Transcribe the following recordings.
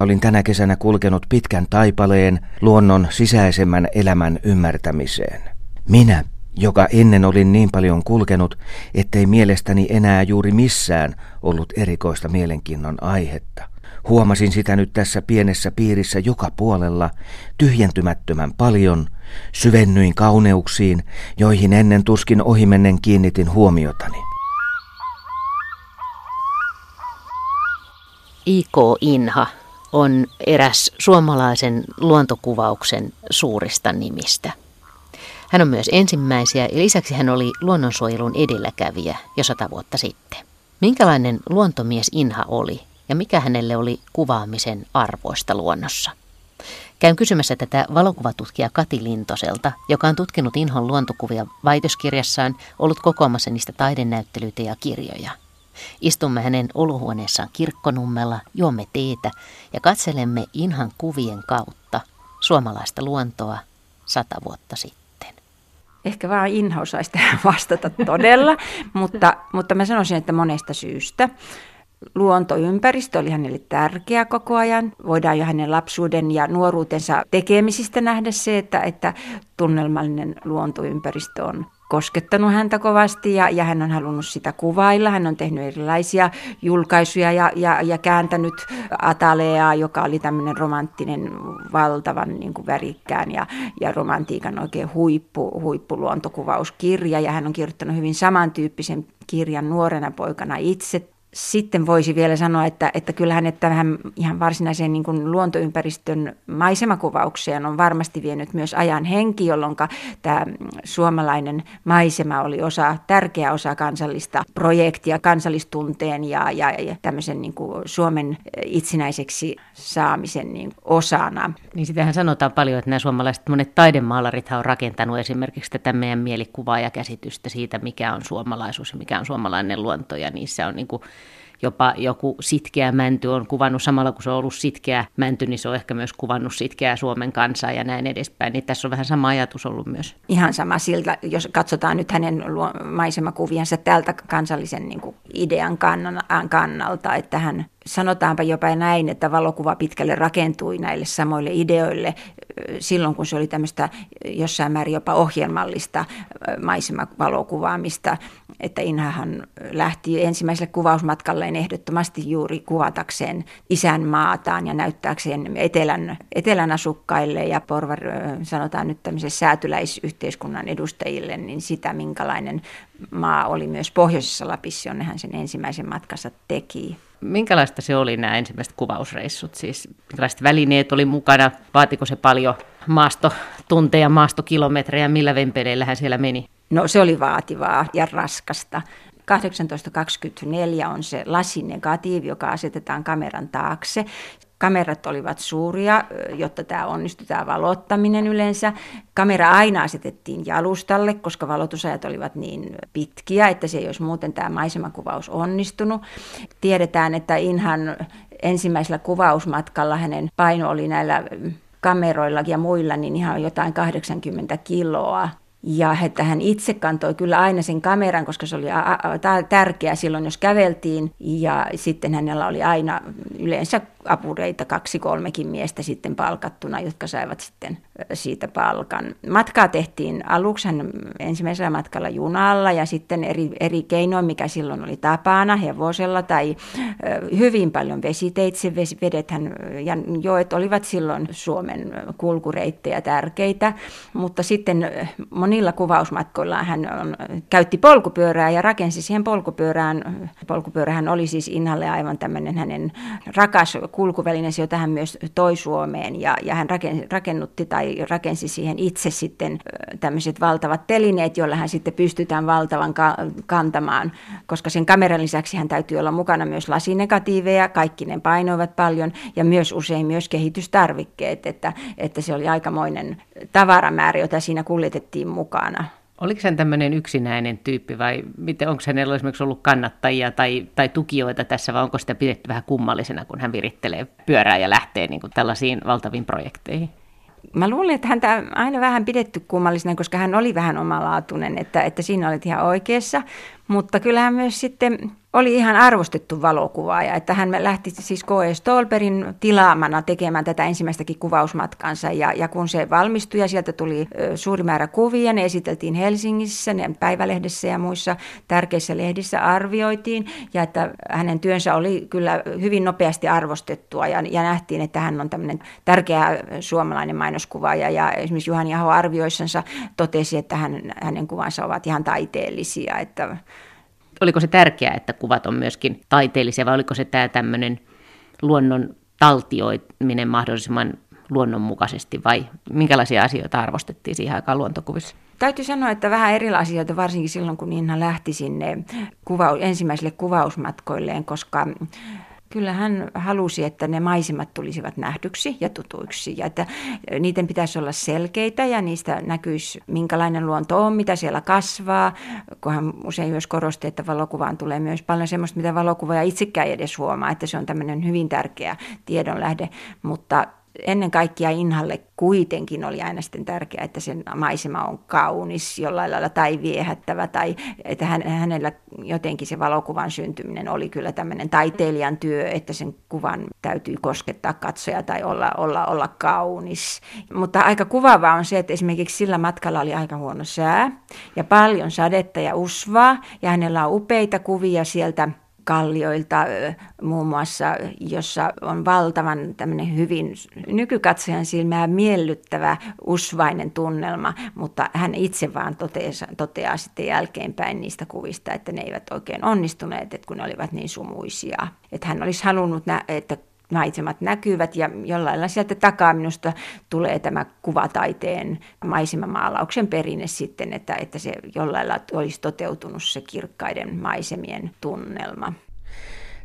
olin tänä kesänä kulkenut pitkän taipaleen luonnon sisäisemmän elämän ymmärtämiseen. Minä, joka ennen olin niin paljon kulkenut, ettei mielestäni enää juuri missään ollut erikoista mielenkiinnon aihetta. Huomasin sitä nyt tässä pienessä piirissä joka puolella, tyhjentymättömän paljon, syvennyin kauneuksiin, joihin ennen tuskin ohimennen kiinnitin huomiotani. I.K. Inha on eräs suomalaisen luontokuvauksen suurista nimistä. Hän on myös ensimmäisiä ja lisäksi hän oli luonnonsuojelun edelläkävijä jo sata vuotta sitten. Minkälainen luontomies Inha oli ja mikä hänelle oli kuvaamisen arvoista luonnossa? Käyn kysymässä tätä valokuvatutkija Kati Lintoselta, joka on tutkinut Inhon luontokuvia väitöskirjassaan, ollut kokoamassa niistä taidenäyttelyitä ja kirjoja. Istumme hänen olohuoneessaan kirkkonummella, juomme teetä ja katselemme Inhan kuvien kautta suomalaista luontoa sata vuotta sitten. Ehkä vaan Inha osaisi tähän vastata todella, mutta, mutta mä sanoisin, että monesta syystä. Luontoympäristö oli hänelle tärkeä koko ajan. Voidaan jo hänen lapsuuden ja nuoruutensa tekemisistä nähdä se, että, että tunnelmallinen luontoympäristö on koskettanut häntä kovasti ja, ja hän on halunnut sitä kuvailla. Hän on tehnyt erilaisia julkaisuja ja, ja, ja kääntänyt Ataleaa, joka oli tämmöinen romanttinen, valtavan niin kuin värikkään ja, ja romantiikan oikein huippu, huippuluontokuvauskirja. Ja hän on kirjoittanut hyvin samantyyppisen kirjan nuorena poikana itse sitten voisi vielä sanoa, että, että kyllähän että tähän ihan varsinaiseen niin luontoympäristön maisemakuvaukseen on varmasti vienyt myös ajan henki, jolloin tämä suomalainen maisema oli osa, tärkeä osa kansallista projektia kansallistunteen ja, ja, ja tämmöisen niin kuin Suomen itsenäiseksi saamisen niin osana. Niin sitähän sanotaan paljon, että nämä suomalaiset monet taidemaalarit on rakentanut esimerkiksi tätä meidän mielikuvaa ja käsitystä siitä, mikä on suomalaisuus ja mikä on suomalainen luonto ja niissä on niin kuin jopa joku sitkeä mänty on kuvannut samalla kun se on ollut sitkeä mänty, niin se on ehkä myös kuvannut sitkeää Suomen kansaa ja näin edespäin. Niin tässä on vähän sama ajatus ollut myös. Ihan sama siltä, jos katsotaan nyt hänen maisemakuviansa tältä kansallisen niin kuin idean kannalta, että hän sanotaanpa jopa näin, että valokuva pitkälle rakentui näille samoille ideoille silloin, kun se oli tämmöistä jossain määrin jopa ohjelmallista maisemavalokuvaamista, että Inhahan lähti ensimmäiselle kuvausmatkalleen ehdottomasti juuri kuvatakseen isän maataan ja näyttääkseen etelän, etelän asukkaille ja porvar, sanotaan nyt tämmöisen säätyläisyhteiskunnan edustajille, niin sitä minkälainen maa oli myös pohjoisessa Lapissa, jonne hän sen ensimmäisen matkansa teki. Minkälaista se oli nämä ensimmäiset kuvausreissut? Siis minkälaiset välineet oli mukana? Vaatiko se paljon maastotunteja, maastokilometrejä? Millä vempeleillä hän siellä meni? No se oli vaativaa ja raskasta. 1824 on se lasinegatiivi, joka asetetaan kameran taakse. Kamerat olivat suuria, jotta tämä onnistui tämä valottaminen yleensä. Kamera aina asetettiin jalustalle, koska valotusajat olivat niin pitkiä, että se ei olisi muuten tämä maisemakuvaus onnistunut. Tiedetään, että Inhan ensimmäisellä kuvausmatkalla hänen paino oli näillä kameroilla ja muilla niin ihan jotain 80 kiloa. Ja että hän itse kantoi kyllä aina sen kameran, koska se oli tärkeää silloin, jos käveltiin. Ja sitten hänellä oli aina yleensä apureita, kaksi kolmekin miestä sitten palkattuna, jotka saivat sitten siitä palkan. Matkaa tehtiin aluksi ensimmäisellä matkalla junalla ja sitten eri, eri keinoin, mikä silloin oli tapana, hevosella tai hyvin paljon vesiteitse. Vedethän ja joet olivat silloin Suomen kulkureittejä tärkeitä, mutta sitten monilla kuvausmatkoilla hän on, käytti polkupyörää ja rakensi siihen polkupyörään. Polkupyörähän oli siis Inhalle aivan tämmöinen hänen rakas kulkuväline, jota hän myös toi Suomeen ja, ja hän rakennutti tai rakensi siihen itse sitten tämmöiset valtavat telineet, joilla hän sitten pystytään valtavan ka- kantamaan, koska sen kameran lisäksi hän täytyy olla mukana myös lasinegatiiveja, kaikki ne painoivat paljon ja myös usein myös kehitystarvikkeet, että, että se oli aikamoinen tavaramäärä, jota siinä kuljetettiin mukana. Oliko hän tämmöinen yksinäinen tyyppi vai miten, onko hänellä esimerkiksi ollut kannattajia tai, tai tukijoita tässä vai onko sitä pidetty vähän kummallisena, kun hän virittelee pyörää ja lähtee niin kuin tällaisiin valtaviin projekteihin? Mä luulen, että häntä aina vähän pidetty kummallisena, koska hän oli vähän omalaatuinen, että, että siinä olet ihan oikeassa. Mutta kyllähän myös sitten oli ihan arvostettu valokuvaaja, että hän lähti siis K.E. Stolperin tilaamana tekemään tätä ensimmäistäkin kuvausmatkansa ja, ja kun se valmistui ja sieltä tuli suuri määrä kuvia, ne esiteltiin Helsingissä, ne päivälehdessä ja muissa tärkeissä lehdissä arvioitiin ja että hänen työnsä oli kyllä hyvin nopeasti arvostettua ja, ja nähtiin, että hän on tämmöinen tärkeä suomalainen mainoskuvaaja ja esimerkiksi Juhani Aho arvioissansa totesi, että hän, hänen kuvansa ovat ihan taiteellisia, että oliko se tärkeää, että kuvat on myöskin taiteellisia vai oliko se tämä tämmöinen luonnon taltioiminen mahdollisimman luonnonmukaisesti vai minkälaisia asioita arvostettiin siihen aikaan luontokuvissa? Täytyy sanoa, että vähän erilaisia asioita, varsinkin silloin kun Niina lähti sinne kuva- ensimmäisille kuvausmatkoilleen, koska Kyllä hän halusi, että ne maisemat tulisivat nähdyksi ja tutuiksi ja että niiden pitäisi olla selkeitä ja niistä näkyisi minkälainen luonto on, mitä siellä kasvaa, kun hän usein myös korosti, että valokuvaan tulee myös paljon sellaista, mitä valokuvaaja itsekään ei edes huomaa, että se on tämmöinen hyvin tärkeä tiedonlähde, mutta ennen kaikkea Inhalle kuitenkin oli aina sitten tärkeää, että sen maisema on kaunis jollain lailla tai viehättävä tai että hän, hänellä jotenkin se valokuvan syntyminen oli kyllä tämmöinen taiteilijan työ, että sen kuvan täytyy koskettaa katsoja tai olla, olla, olla kaunis. Mutta aika kuvaavaa on se, että esimerkiksi sillä matkalla oli aika huono sää ja paljon sadetta ja usvaa ja hänellä on upeita kuvia sieltä kallioilta muun muassa, jossa on valtavan tämmöinen hyvin nykykatsojan silmää miellyttävä usvainen tunnelma, mutta hän itse vaan toteaa, toteaa sitten jälkeenpäin niistä kuvista, että ne eivät oikein onnistuneet, että kun ne olivat niin sumuisia. Että hän olisi halunnut, että maisemat näkyvät ja jollain lailla sieltä takaa minusta tulee tämä kuvataiteen maisemamaalauksen perinne sitten, että, että se jollain lailla olisi toteutunut se kirkkaiden maisemien tunnelma.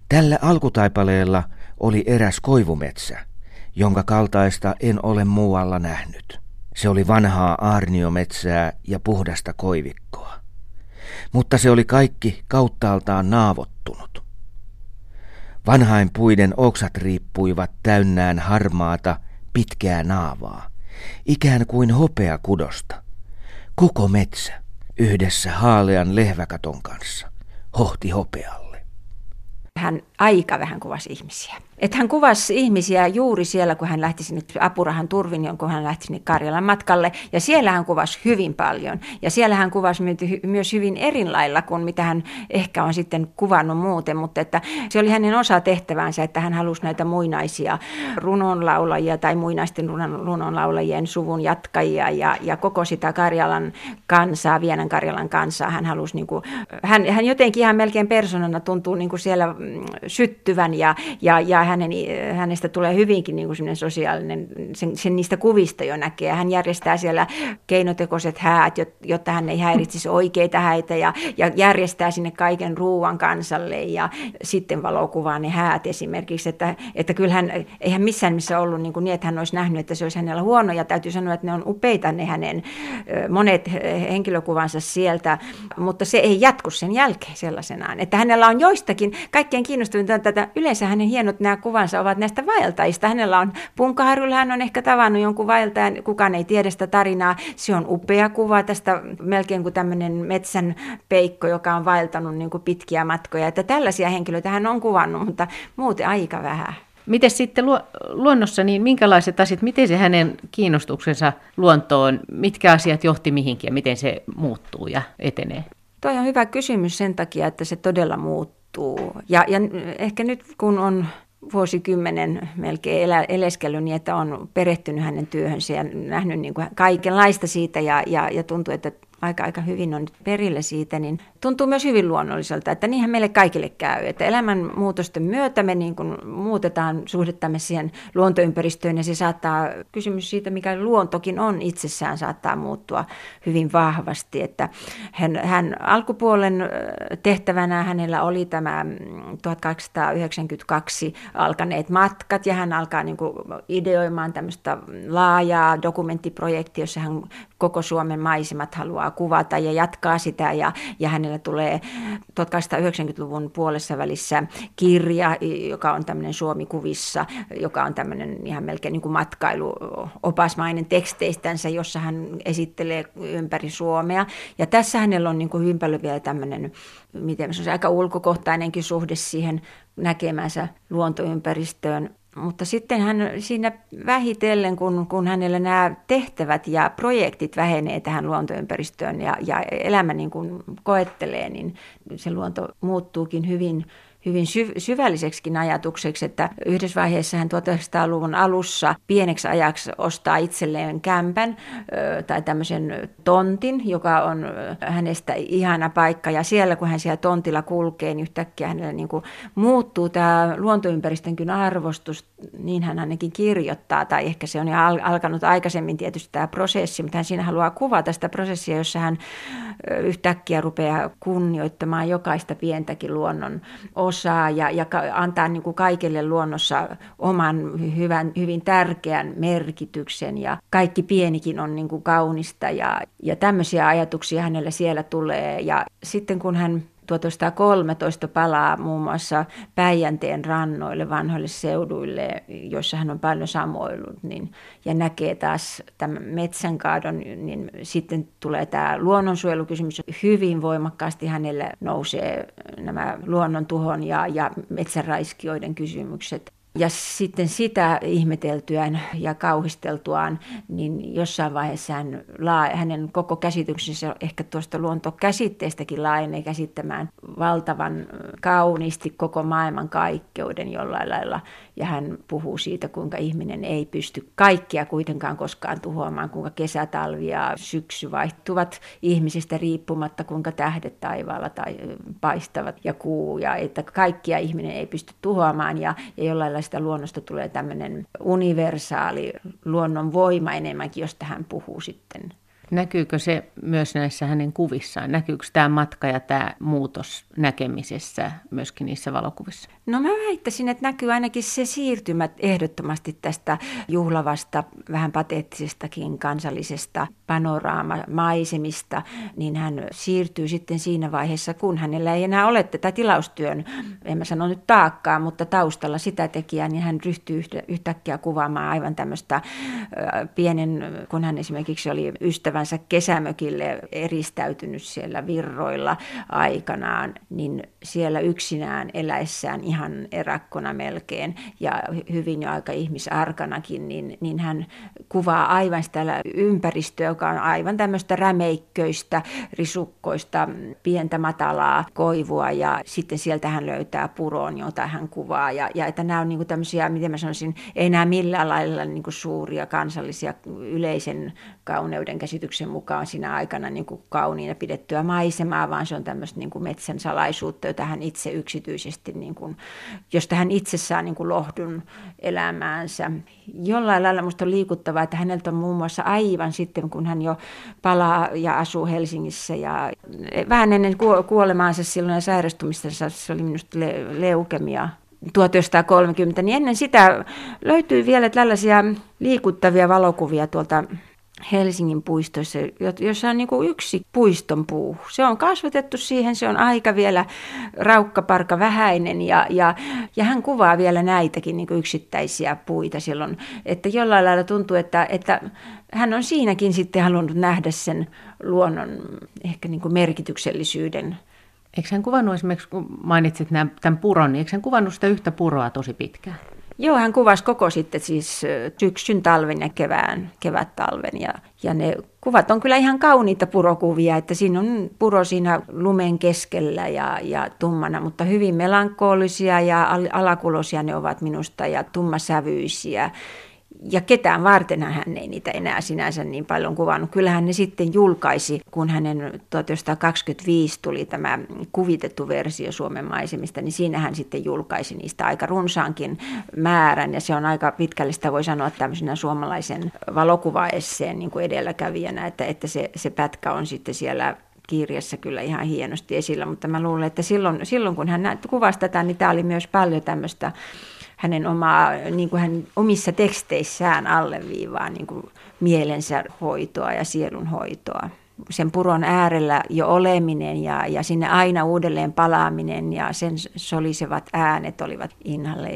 Tällä alkutaipaleella oli eräs koivumetsä, jonka kaltaista en ole muualla nähnyt. Se oli vanhaa aarniometsää ja puhdasta koivikkoa. Mutta se oli kaikki kauttaaltaan naavottunut. Vanhain puiden oksat riippuivat täynnään harmaata, pitkää naavaa, ikään kuin hopea kudosta. Koko metsä, yhdessä haalean lehväkaton kanssa, hohti hopealle. Hän aika vähän kuvasi ihmisiä. Että hän kuvasi ihmisiä juuri siellä, kun hän lähti sinne apurahan turvin, kun hän lähti sinne Karjalan matkalle. Ja siellä hän kuvasi hyvin paljon. Ja siellä hän kuvasi myös hyvin erilailla kuin mitä hän ehkä on sitten kuvannut muuten. Mutta että se oli hänen osa tehtävänsä, että hän halusi näitä muinaisia runonlaulajia tai muinaisten runonlaulajien suvun jatkajia ja, ja koko sitä Karjalan kansaa, Vienan Karjalan kansaa. Hän halusi, niin kuin, hän, hän jotenkin ihan melkein persoonana tuntuu niin kuin siellä mm, syttyvän ja, ja, ja hänen, hänestä tulee hyvinkin niin kuin sosiaalinen, sen, sen niistä kuvista jo näkee. Hän järjestää siellä keinotekoiset häät, jotta hän ei häiritsisi oikeita häitä ja, ja järjestää sinne kaiken ruuan kansalle ja sitten valokuvaa ne häät esimerkiksi, että, että kyllähän eihän missään missä ollut niin, kuin niin, että hän olisi nähnyt, että se olisi hänellä huono. Ja täytyy sanoa, että ne on upeita ne hänen monet henkilökuvansa sieltä, mutta se ei jatku sen jälkeen sellaisenaan, että hänellä on joistakin, kaikkein kiinnostavinta tätä, yleensä hänen hienot nämä kuvansa ovat näistä vaeltajista. Hänellä on Punkaharjulla, hän on ehkä tavannut jonkun vaeltajan, kukaan ei tiedä sitä tarinaa. Se on upea kuva tästä melkein kuin tämmöinen metsän peikko, joka on vaeltanut niin kuin pitkiä matkoja. Että tällaisia henkilöitä hän on kuvannut, mutta muuten aika vähän. Miten sitten luonnossa, niin minkälaiset asiat, miten se hänen kiinnostuksensa luontoon, mitkä asiat johti mihinkin ja miten se muuttuu ja etenee? Tuo on hyvä kysymys sen takia, että se todella muuttuu muuttuu. Ja, ja ehkä nyt kun on vuosikymmenen melkein elä, eleskellyt niin, että on perehtynyt hänen työhönsä ja nähnyt niin kuin kaikenlaista siitä ja, ja, ja tuntuu, että aika, aika hyvin on perillä siitä, niin tuntuu myös hyvin luonnolliselta, että niinhän meille kaikille käy, että elämän muutosten myötä me niin kuin muutetaan suhdettamme siihen luontoympäristöön ja se saattaa, kysymys siitä mikä luontokin on itsessään saattaa muuttua hyvin vahvasti, että hän, hän alkupuolen tehtävänä hänellä oli tämä 1892 alkaneet matkat ja hän alkaa niin kuin ideoimaan tämmöistä laajaa dokumenttiprojektia, jossa hän koko Suomen maisemat haluaa kuvata ja jatkaa sitä ja, ja hänellä tulee 1890-luvun puolessa välissä kirja, joka on tämmöinen Suomi-kuvissa, joka on tämmöinen ihan melkein niin kuin matkailuopasmainen teksteistänsä, jossa hän esittelee ympäri Suomea. Ja tässä hänellä on niin kuin hyvin paljon vielä tämmöinen, miten se on aika ulkokohtainenkin suhde siihen näkemänsä luontoympäristöön mutta sitten hän siinä vähitellen, kun, kun hänellä nämä tehtävät ja projektit vähenee tähän luontoympäristöön ja, ja elämä niin kuin koettelee, niin se luonto muuttuukin hyvin hyvin syvälliseksikin ajatukseksi, että yhdessä vaiheessa hän 1900-luvun alussa pieneksi ajaksi ostaa itselleen kämpän tai tämmöisen tontin, joka on hänestä ihana paikka. Ja siellä, kun hän siellä tontilla kulkee, niin yhtäkkiä hänellä niin kuin muuttuu tämä luontoympäristönkin arvostus, niin hän ainakin kirjoittaa, tai ehkä se on jo alkanut aikaisemmin tietysti tämä prosessi, mutta hän siinä haluaa kuvata sitä prosessia, jossa hän yhtäkkiä rupeaa kunnioittamaan jokaista pientäkin luonnon osaa ja, ja antaa niin kuin kaikille luonnossa oman hyvän, hyvin tärkeän merkityksen. Ja kaikki pienikin on niin kuin kaunista ja, ja tämmöisiä ajatuksia hänellä siellä tulee. Ja sitten kun hän 1913 palaa muun muassa Päijänteen rannoille, vanhoille seuduille, joissa hän on paljon samoillut, niin, ja näkee taas tämän metsänkaadon, niin sitten tulee tämä luonnonsuojelukysymys. Hyvin voimakkaasti hänelle nousee nämä luonnontuhon ja, ja metsänraiskioiden kysymykset. Ja sitten sitä ihmeteltyään ja kauhisteltuaan, niin jossain vaiheessa hän, hänen koko käsityksensä ehkä tuosta luontokäsitteestäkin laajenee käsittämään valtavan kauniisti koko maailman kaikkeuden jollain lailla. Ja hän puhuu siitä, kuinka ihminen ei pysty kaikkia kuitenkaan koskaan tuhoamaan, kuinka kesä, talvi ja syksy vaihtuvat ihmisistä riippumatta, kuinka tähdet taivaalla tai paistavat ja kuu. Ja että kaikkia ihminen ei pysty tuhoamaan ja, ja jollain sitä luonnosta tulee tämmöinen universaali luonnon voima enemmänkin, josta hän puhuu sitten Näkyykö se myös näissä hänen kuvissaan? Näkyykö tämä matka ja tämä muutos näkemisessä myöskin niissä valokuvissa? No mä väittäisin, että näkyy ainakin se siirtymä ehdottomasti tästä juhlavasta, vähän pateettisestakin kansallisesta panoraamamaisemista, niin hän siirtyy sitten siinä vaiheessa, kun hänellä ei enää ole tätä tilaustyön, en mä sano nyt taakkaa, mutta taustalla sitä tekijää, niin hän ryhtyy yhtäkkiä kuvaamaan aivan tämmöistä pienen, kun hän esimerkiksi oli ystävänsä kesämökille eristäytynyt siellä virroilla aikanaan, niin siellä yksinään eläessään ihan erakkona melkein ja hyvin jo aika ihmisarkanakin, niin, niin hän kuvaa aivan sitä ympäristöä, joka on aivan tämmöistä rämeikköistä, risukkoista, pientä matalaa koivua ja sitten sieltä hän löytää puron, jota hän kuvaa. Ja, ja että nämä on niin tämmöisiä, miten mä sanoisin, ei nämä millään lailla niin suuria kansallisia yleisen kauneuden käsityksen mukaan siinä aikana niin kuin kauniina pidettyä maisemaa, vaan se on tämmöistä niin kuin metsän salaisuutta, jota hän itse yksityisesti, niin kuin, josta hän itse saa niin kuin lohdun elämäänsä. Jollain lailla minusta on liikuttavaa, että häneltä on muun muassa aivan sitten, kun hän jo palaa ja asuu Helsingissä ja vähän ennen kuolemaansa silloin ja sairastumistensa, se oli minusta le- leukemia 1930, niin ennen sitä löytyy vielä tällaisia liikuttavia valokuvia tuolta Helsingin puistoissa, jossa on niin kuin yksi puiston puu. Se on kasvatettu siihen, se on aika vielä raukkaparka vähäinen ja, ja, ja hän kuvaa vielä näitäkin niin kuin yksittäisiä puita silloin. Että jollain lailla tuntuu, että, että hän on siinäkin sitten halunnut nähdä sen luonnon ehkä niin kuin merkityksellisyyden. Eikö hän kuvannut esimerkiksi, kun mainitsit tämän puron, niin eikö hän kuvannut sitä yhtä puroa tosi pitkään? Joo, hän kuvasi koko sitten siis syksyn, talven ja kevään, kevät-talven. Ja, ja ne kuvat on kyllä ihan kauniita purokuvia, että siinä on puro siinä lumen keskellä ja, ja tummana, mutta hyvin melankolisia ja alakulosia ne ovat minusta ja tummasävyisiä ja ketään varten hän ei niitä enää sinänsä niin paljon kuvannut. Kyllähän ne sitten julkaisi, kun hänen 1925 tuli tämä kuvitettu versio Suomen maisemista, niin siinä hän sitten julkaisi niistä aika runsaankin määrän. Ja se on aika pitkälle sitä voi sanoa tämmöisenä suomalaisen valokuvaesseen niin kuin edelläkävijänä, että, että se, se pätkä on sitten siellä kirjassa kyllä ihan hienosti esillä, mutta mä luulen, että silloin, silloin kun hän kuvasi tätä, niin tämä oli myös paljon tämmöistä hänen omaa, niin kuin hän omissa teksteissään alleviivaa niin kuin mielensä hoitoa ja sielun hoitoa sen puron äärellä jo oleminen ja, ja sinne aina uudelleen palaaminen ja sen solisevat äänet olivat Inhalle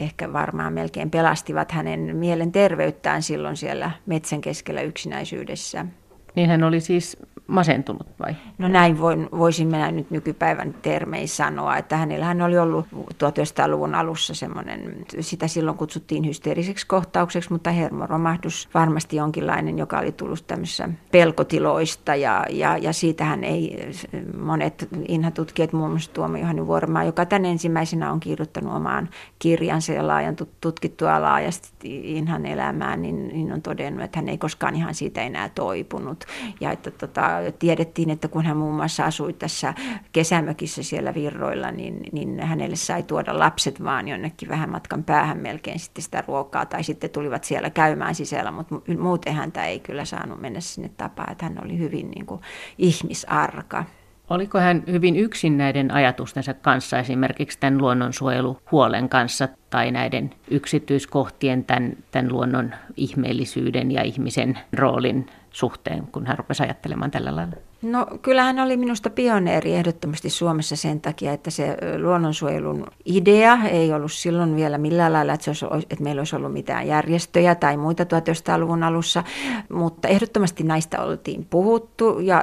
ehkä varmaan melkein pelastivat hänen mielen terveyttään silloin siellä metsän keskellä yksinäisyydessä. Niin hän oli siis masentunut vai? No näin voin, voisin minä nyt nykypäivän termein sanoa, että hänellä hän oli ollut 1900-luvun alussa semmoinen, sitä silloin kutsuttiin hysteeriseksi kohtaukseksi, mutta hermoromahdus varmasti jonkinlainen, joka oli tullut tämmöisessä pelkotiloista ja, ja, ja siitähän ei monet inhatutkijat, muun muassa Tuomo Johanni Vuormaa, joka tämän ensimmäisenä on kirjoittanut omaan kirjansa ja laajan tutkittua laajasti inhan elämään, niin, niin on todennut, että hän ei koskaan ihan siitä enää toipunut ja että tota, tiedettiin, että kun hän muun muassa asui tässä kesämökissä siellä virroilla, niin, niin hänelle sai tuoda lapset vaan jonnekin vähän matkan päähän melkein sitten sitä ruokaa, tai sitten tulivat siellä käymään sisällä, mutta muuten häntä ei kyllä saanut mennä sinne tapaan, että hän oli hyvin niin kuin ihmisarka. Oliko hän hyvin yksin näiden ajatustensa kanssa, esimerkiksi tämän luonnonsuojeluhuolen kanssa tai näiden yksityiskohtien, tämän, tämän luonnon ihmeellisyyden ja ihmisen roolin suhteen, kun hän rupesi ajattelemaan tällä lailla? No kyllähän oli minusta pioneeri ehdottomasti Suomessa sen takia, että se luonnonsuojelun idea ei ollut silloin vielä millään lailla, että, se olisi, että meillä olisi ollut mitään järjestöjä tai muita 1900-luvun alussa, mutta ehdottomasti näistä oltiin puhuttu ja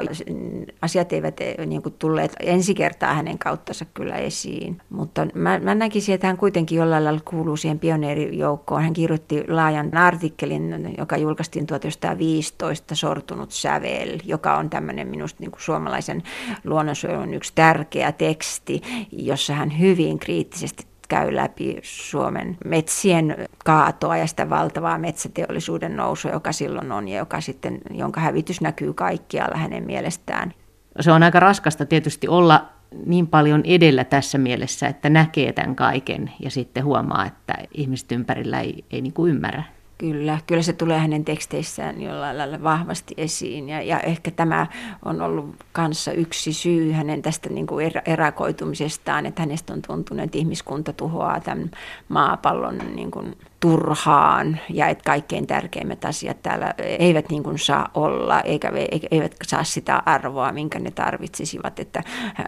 asiat eivät e, niin kuin tulleet ensi kertaa hänen kauttansa kyllä esiin. Mutta mä, mä näkisin, että hän kuitenkin jollain lailla kuuluu siihen pioneerijoukkoon. Hän kirjoitti laajan artikkelin, joka julkaistiin 1915, Sortunut sävel, joka on tämmöinen minun minusta niin kuin suomalaisen luonnonsuojelun yksi tärkeä teksti, jossa hän hyvin kriittisesti käy läpi Suomen metsien kaatoa ja sitä valtavaa metsäteollisuuden nousua, joka silloin on ja joka sitten, jonka hävitys näkyy kaikkialla hänen mielestään. Se on aika raskasta tietysti olla niin paljon edellä tässä mielessä, että näkee tämän kaiken ja sitten huomaa, että ihmiset ympärillä ei, ei niin kuin ymmärrä. Kyllä, kyllä se tulee hänen teksteissään jollain lailla vahvasti esiin. Ja, ja ehkä tämä on ollut kanssa yksi syy hänen tästä niin kuin erakoitumisestaan, että hänestä on tuntunut, että ihmiskunta tuhoaa tämän maapallon niin kuin turhaan ja että kaikkein tärkeimmät asiat täällä eivät niin kuin saa olla eikä, eivät saa sitä arvoa, minkä ne tarvitsisivat. Että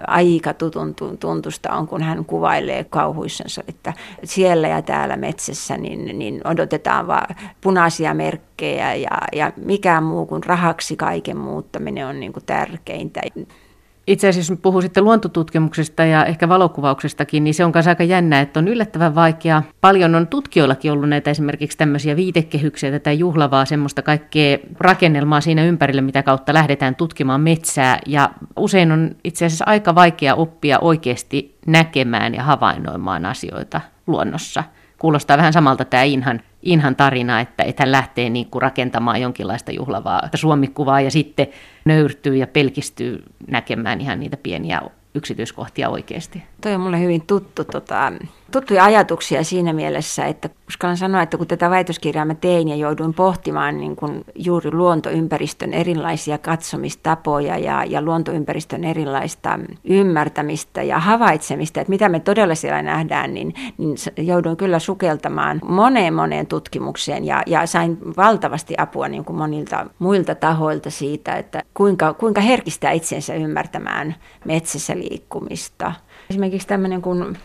aika tutun tuntusta on, kun hän kuvailee kauhuissansa, että siellä ja täällä metsässä niin, niin odotetaan vaan punaisia merkkejä ja, ja mikään muu kuin rahaksi kaiken muuttaminen on niin kuin tärkeintä. Itse asiassa jos puhuu sitten luontotutkimuksesta ja ehkä valokuvauksestakin, niin se on myös aika jännä, että on yllättävän vaikea. Paljon on tutkijoillakin ollut näitä esimerkiksi tämmöisiä viitekehyksiä, tätä juhlavaa semmoista kaikkea rakennelmaa siinä ympärillä, mitä kautta lähdetään tutkimaan metsää. Ja usein on itse asiassa aika vaikea oppia oikeasti näkemään ja havainnoimaan asioita luonnossa. Kuulostaa vähän samalta tämä Inhan Inhan tarina, että, että hän lähtee niin kuin rakentamaan jonkinlaista juhlavaa suomikuvaa ja sitten nöyrtyy ja pelkistyy näkemään ihan niitä pieniä yksityiskohtia oikeasti. Toi on mulle hyvin tuttu tota, tuttuja ajatuksia siinä mielessä, että uskallan sanoa, että kun tätä väitöskirjaa mä tein ja jouduin pohtimaan niin kuin juuri luontoympäristön erilaisia katsomistapoja ja, ja luontoympäristön erilaista ymmärtämistä ja havaitsemista, että mitä me todella siellä nähdään, niin, niin jouduin kyllä sukeltamaan moneen moneen tutkimukseen ja, ja sain valtavasti apua niin kuin monilta muilta tahoilta siitä, että kuinka, kuinka herkistää itsensä ymmärtämään metsässä liikkumista – Esimerkiksi tämmöinen kuin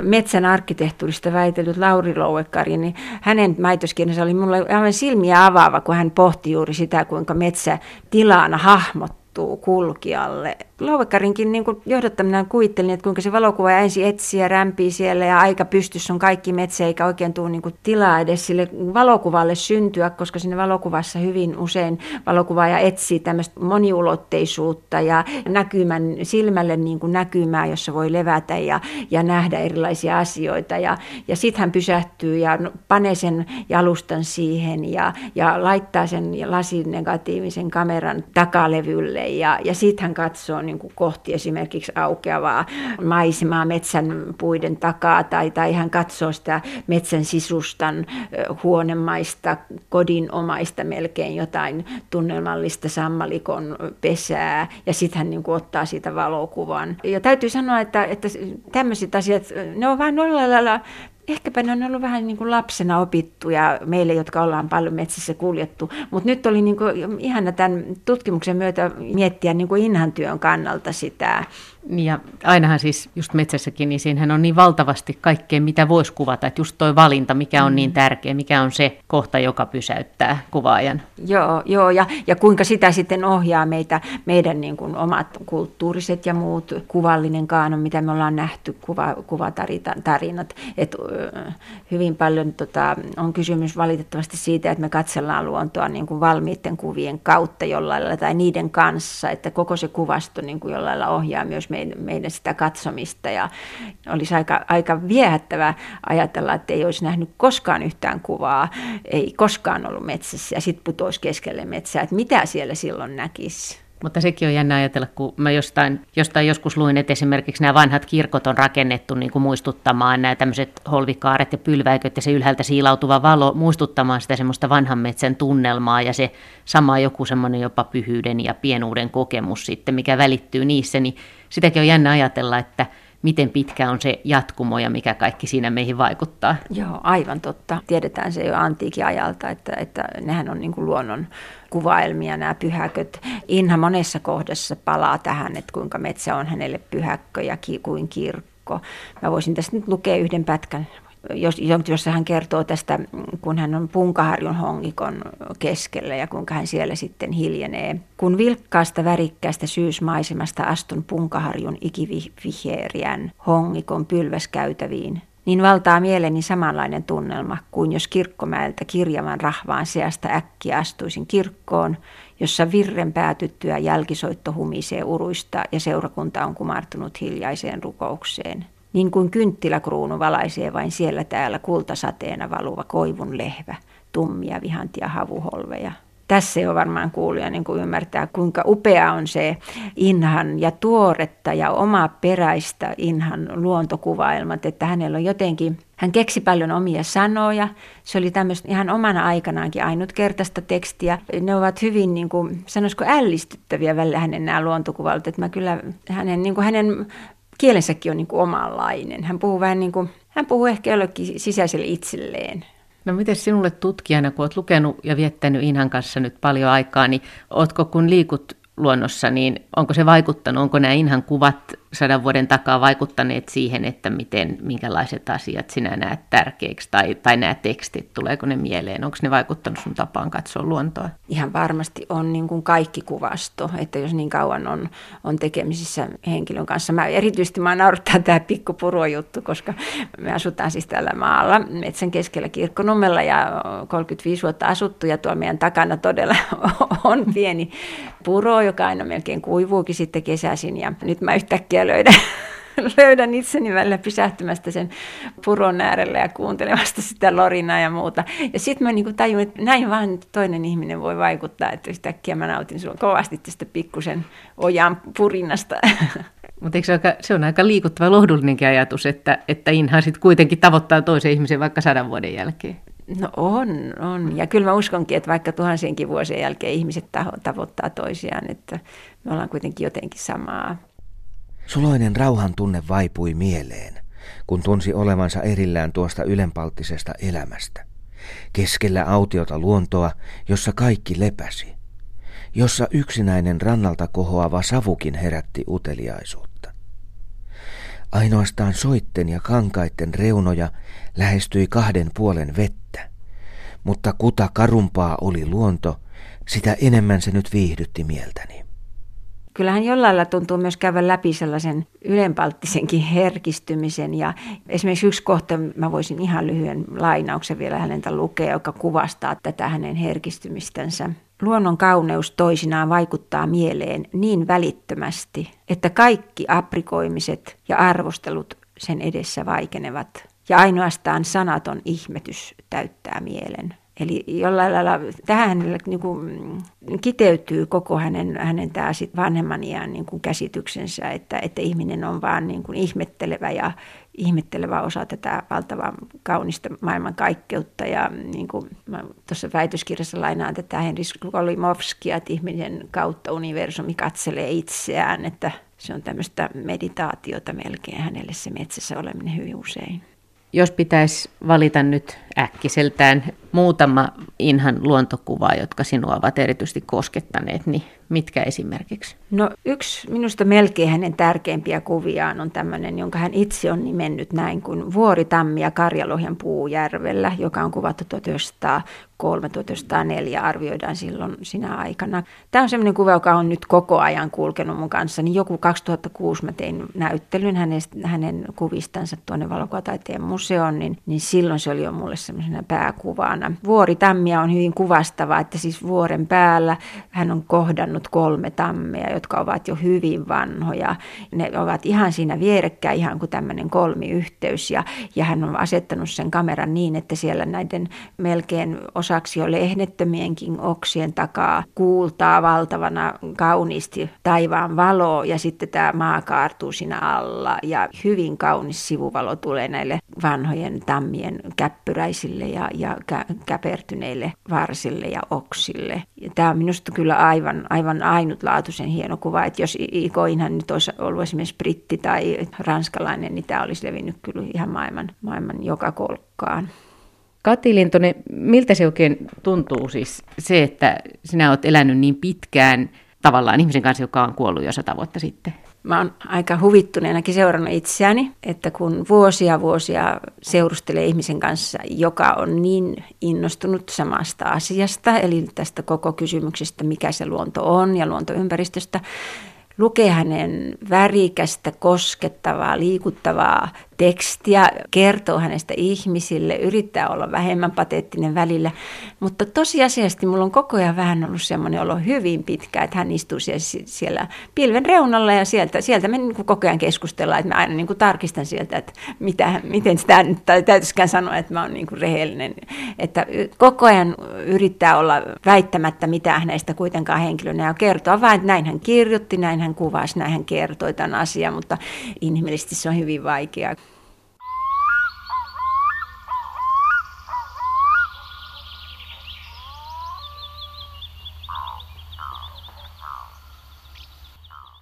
metsän arkkitehtuurista väitellyt Lauri Louekari, niin hänen väitöskirjansa oli mulle aivan silmiä avaava, kun hän pohti juuri sitä, kuinka metsä tilana hahmottuu kulkijalle Lauvekarinkin niin johdottaminen kuvittelin, että kuinka se valokuva ensin etsii ja rämpii siellä ja aika pystyssä on kaikki metsä eikä oikein tule niin tilaa edes sille valokuvalle syntyä, koska sinne valokuvassa hyvin usein valokuvaaja etsii tämmöistä moniulotteisuutta ja näkymän, silmälle niin näkymää, jossa voi levätä ja, ja nähdä erilaisia asioita. Ja, ja sitten hän pysähtyy ja panee sen jalustan siihen ja, ja laittaa sen lasin negatiivisen kameran takalevylle ja, ja sitten hän katsoo niin kuin kohti esimerkiksi aukeavaa maisemaa metsän puiden takaa tai, tai hän katsoo sitä metsän sisustan huonemaista, kodinomaista melkein jotain tunnelmallista sammalikon pesää ja sitten hän niin kuin ottaa siitä valokuvan. Ja täytyy sanoa, että, että tämmöiset asiat, ne on vain noilla lailla ehkäpä ne on ollut vähän niin kuin lapsena opittuja meille, jotka ollaan paljon metsissä kuljettu. Mutta nyt oli niin kuin ihana tämän tutkimuksen myötä miettiä niin kuin inhan työn kannalta sitä, ja ainahan siis just metsässäkin, niin siinähän on niin valtavasti kaikkea, mitä voisi kuvata. Että just toi valinta, mikä on niin mm. tärkeä, mikä on se kohta, joka pysäyttää kuvaajan. Joo, joo ja, ja kuinka sitä sitten ohjaa meitä, meidän niin kuin omat kulttuuriset ja muut kuvallinen kaanon, mitä me ollaan nähty, kuva, kuvatarinat. Et, hyvin paljon tota, on kysymys valitettavasti siitä, että me katsellaan luontoa niin kuin valmiiden kuvien kautta jollain lailla tai niiden kanssa, että koko se kuvasto niin kuin jollain lailla ohjaa myös meidän, meidän sitä katsomista ja olisi aika, aika viehättävää ajatella, että ei olisi nähnyt koskaan yhtään kuvaa, ei koskaan ollut metsässä ja sitten putoisi keskelle metsää, että mitä siellä silloin näkisi. Mutta sekin on jännä ajatella, kun mä jostain, jostain joskus luin, että esimerkiksi nämä vanhat kirkot on rakennettu niin kuin muistuttamaan nämä tämmöiset holvikaaret ja pylväiköt ja se ylhäältä siilautuva valo muistuttamaan sitä semmoista vanhan metsän tunnelmaa ja se sama joku semmoinen jopa pyhyyden ja pienuuden kokemus sitten, mikä välittyy niissä, niin sitäkin on jännä ajatella, että miten pitkä on se jatkumo ja mikä kaikki siinä meihin vaikuttaa. Joo, aivan totta. Tiedetään se jo antiikin ajalta, että, että nehän on niin kuin luonnon kuvaelmia nämä pyhäköt. Inha monessa kohdassa palaa tähän, että kuinka metsä on hänelle pyhäkkö ja ki, kuin kirkko. Mä voisin tästä nyt lukea yhden pätkän jos, jossa hän kertoo tästä, kun hän on Punkaharjun hongikon keskellä ja kuinka hän siellä sitten hiljenee. Kun vilkkaasta värikkäästä syysmaisemasta astun Punkaharjun ikiviheeriän hongikon pylväskäytäviin, niin valtaa mieleni samanlainen tunnelma kuin jos kirkkomäeltä kirjavan rahvaan seasta äkkiä astuisin kirkkoon, jossa virren päätyttyä jälkisoitto humisee uruista ja seurakunta on kumartunut hiljaiseen rukoukseen – niin kuin kynttiläkruunu valaisee vain siellä täällä kultasateena valuva koivun lehvä, tummia vihantia havuholveja. Tässä jo varmaan kuulija niin kuin ymmärtää, kuinka upea on se Inhan ja tuoretta ja oma peräistä Inhan luontokuvailmat, että hänellä on jotenkin, hän keksi paljon omia sanoja. Se oli tämmöistä ihan omana aikanaankin ainutkertaista tekstiä. Ne ovat hyvin, niin kuin, sanoisiko ällistyttäviä välillä hänen nämä luontokuvat, että mä kyllä hänen, niin kuin hänen kielensäkin on niin kuin omanlainen. Hän puhuu vähän niin kuin, hän puhuu ehkä jollekin sisäiselle itselleen. No miten sinulle tutkijana, kun olet lukenut ja viettänyt Inhan kanssa nyt paljon aikaa, niin ootko kun liikut luonnossa, niin onko se vaikuttanut, onko nämä Inhan kuvat sadan vuoden takaa vaikuttaneet siihen, että miten, minkälaiset asiat sinä näet tärkeiksi tai, tai nämä tekstit, tuleeko ne mieleen, onko ne vaikuttanut sun tapaan katsoa luontoa? Ihan varmasti on niin kuin kaikki kuvasto, että jos niin kauan on, on tekemisissä henkilön kanssa. Mä erityisesti mä naurattaa tämä pikkupuro juttu, koska me asutaan siis tällä maalla metsän keskellä kirkkonummella ja 35 vuotta asuttu ja tuolla meidän takana todella on pieni puro, joka aina melkein kuivuukin sitten kesäisin ja nyt mä yhtäkkiä yhtäkkiä löydän, löydän itseni välillä pysähtymästä sen puron äärellä ja kuuntelemasta sitä lorinaa ja muuta. Ja sitten mä niinku tajun, että näin vaan toinen ihminen voi vaikuttaa, että yhtäkkiä mä nautin sun kovasti tästä pikkusen ojan purinnasta. Mutta se, aika, se on aika liikuttava lohdullinenkin ajatus, että, että Inha sitten kuitenkin tavoittaa toisen ihmisen vaikka sadan vuoden jälkeen. No on, on. Ja kyllä mä uskonkin, että vaikka tuhansienkin vuosien jälkeen ihmiset tavoittaa toisiaan, että me ollaan kuitenkin jotenkin samaa. Suloinen rauhan tunne vaipui mieleen, kun tunsi olevansa erillään tuosta ylenpalttisesta elämästä. Keskellä autiota luontoa, jossa kaikki lepäsi. Jossa yksinäinen rannalta kohoava savukin herätti uteliaisuutta. Ainoastaan soitten ja kankaitten reunoja lähestyi kahden puolen vettä, mutta kuta karumpaa oli luonto, sitä enemmän se nyt viihdytti mieltäni kyllähän jollain lailla tuntuu myös käydä läpi sellaisen ylenpalttisenkin herkistymisen. Ja esimerkiksi yksi kohta, mä voisin ihan lyhyen lainauksen vielä häneltä lukea, joka kuvastaa tätä hänen herkistymistänsä. Luonnon kauneus toisinaan vaikuttaa mieleen niin välittömästi, että kaikki aprikoimiset ja arvostelut sen edessä vaikenevat. Ja ainoastaan sanaton ihmetys täyttää mielen. Eli jollain lailla tähän niin kuin kiteytyy koko hänen, hänen tämä sit vanhemman iän niin kuin käsityksensä, että, että ihminen on vaan niin kuin ihmettelevä ja ihmettelevä osa tätä valtavaa kaunista maailmankaikkeutta. Ja niin kuin tuossa väitöskirjassa lainaan tätä Henri Kolimovskia, että ihminen kautta universumi katselee itseään, että se on tämmöistä meditaatiota melkein hänelle se metsässä oleminen hyvin usein. Jos pitäisi valita nyt äkkiseltään muutama Inhan luontokuva, jotka sinua ovat erityisesti koskettaneet, niin mitkä esimerkiksi? No yksi minusta melkein hänen tärkeimpiä kuviaan on tämmöinen, jonka hän itse on nimennyt näin kuin Vuoritammi ja Karjalohjan puujärvellä, joka on kuvattu 1903-1904 arvioidaan silloin sinä aikana. Tämä on semmoinen kuva, joka on nyt koko ajan kulkenut mun kanssa. Niin joku 2006 mä tein näyttelyn hänestä, hänen kuvistansa tuonne valokuvataiteen museoon, niin, niin silloin se oli jo mulle semmoisena pääkuvana. Vuoritammia on hyvin kuvastava, että siis vuoren päällä hän on kohdannut kolme tammea, jotka ovat jo hyvin vanhoja. Ne ovat ihan siinä vierekkäin, ihan kuin tämmöinen kolmiyhteys. Ja, ja hän on asettanut sen kameran niin, että siellä näiden melkein osaksi jo lehdettömienkin oksien takaa kuultaa valtavana kauniisti taivaan valo ja sitten tämä maa kaartuu siinä alla ja hyvin kaunis sivuvalo tulee näille vanhojen tammien käppyräisille ja, ja käpertyneille varsille ja oksille. Ja tämä on minusta kyllä aivan, aivan ainutlaatuisen hieno kuva, että jos Ikoinhan nyt olisi ollut esimerkiksi britti tai ranskalainen, niin tämä olisi levinnyt kyllä ihan maailman, maailman joka kolkkaan. Kati Lintonen, miltä se oikein tuntuu siis se, että sinä olet elänyt niin pitkään tavallaan ihmisen kanssa, joka on kuollut jo sata vuotta sitten? Mä oon aika huvittuneenakin seurannut itseäni, että kun vuosia vuosia seurustelee ihmisen kanssa, joka on niin innostunut samasta asiasta, eli tästä koko kysymyksestä, mikä se luonto on ja luontoympäristöstä, lukee hänen värikästä, koskettavaa, liikuttavaa tekstiä, kertoo hänestä ihmisille, yrittää olla vähemmän pateettinen välillä. Mutta tosiasiallisesti mulla on koko ajan vähän ollut semmoinen olo hyvin pitkä, että hän istuu siellä, siellä pilven reunalla ja sieltä, sieltä me niin koko ajan keskustellaan, että mä aina niin tarkistan sieltä, että mitä, miten sitä nyt täytyisikään sanoa, että mä oon niin rehellinen. Että koko ajan yrittää olla väittämättä mitään hänestä kuitenkaan henkilönä ja kertoa vain, että näin hän kirjoitti, näin hän kuvasi, näin hän kertoi tämän asian, mutta inhimillisesti se on hyvin vaikeaa.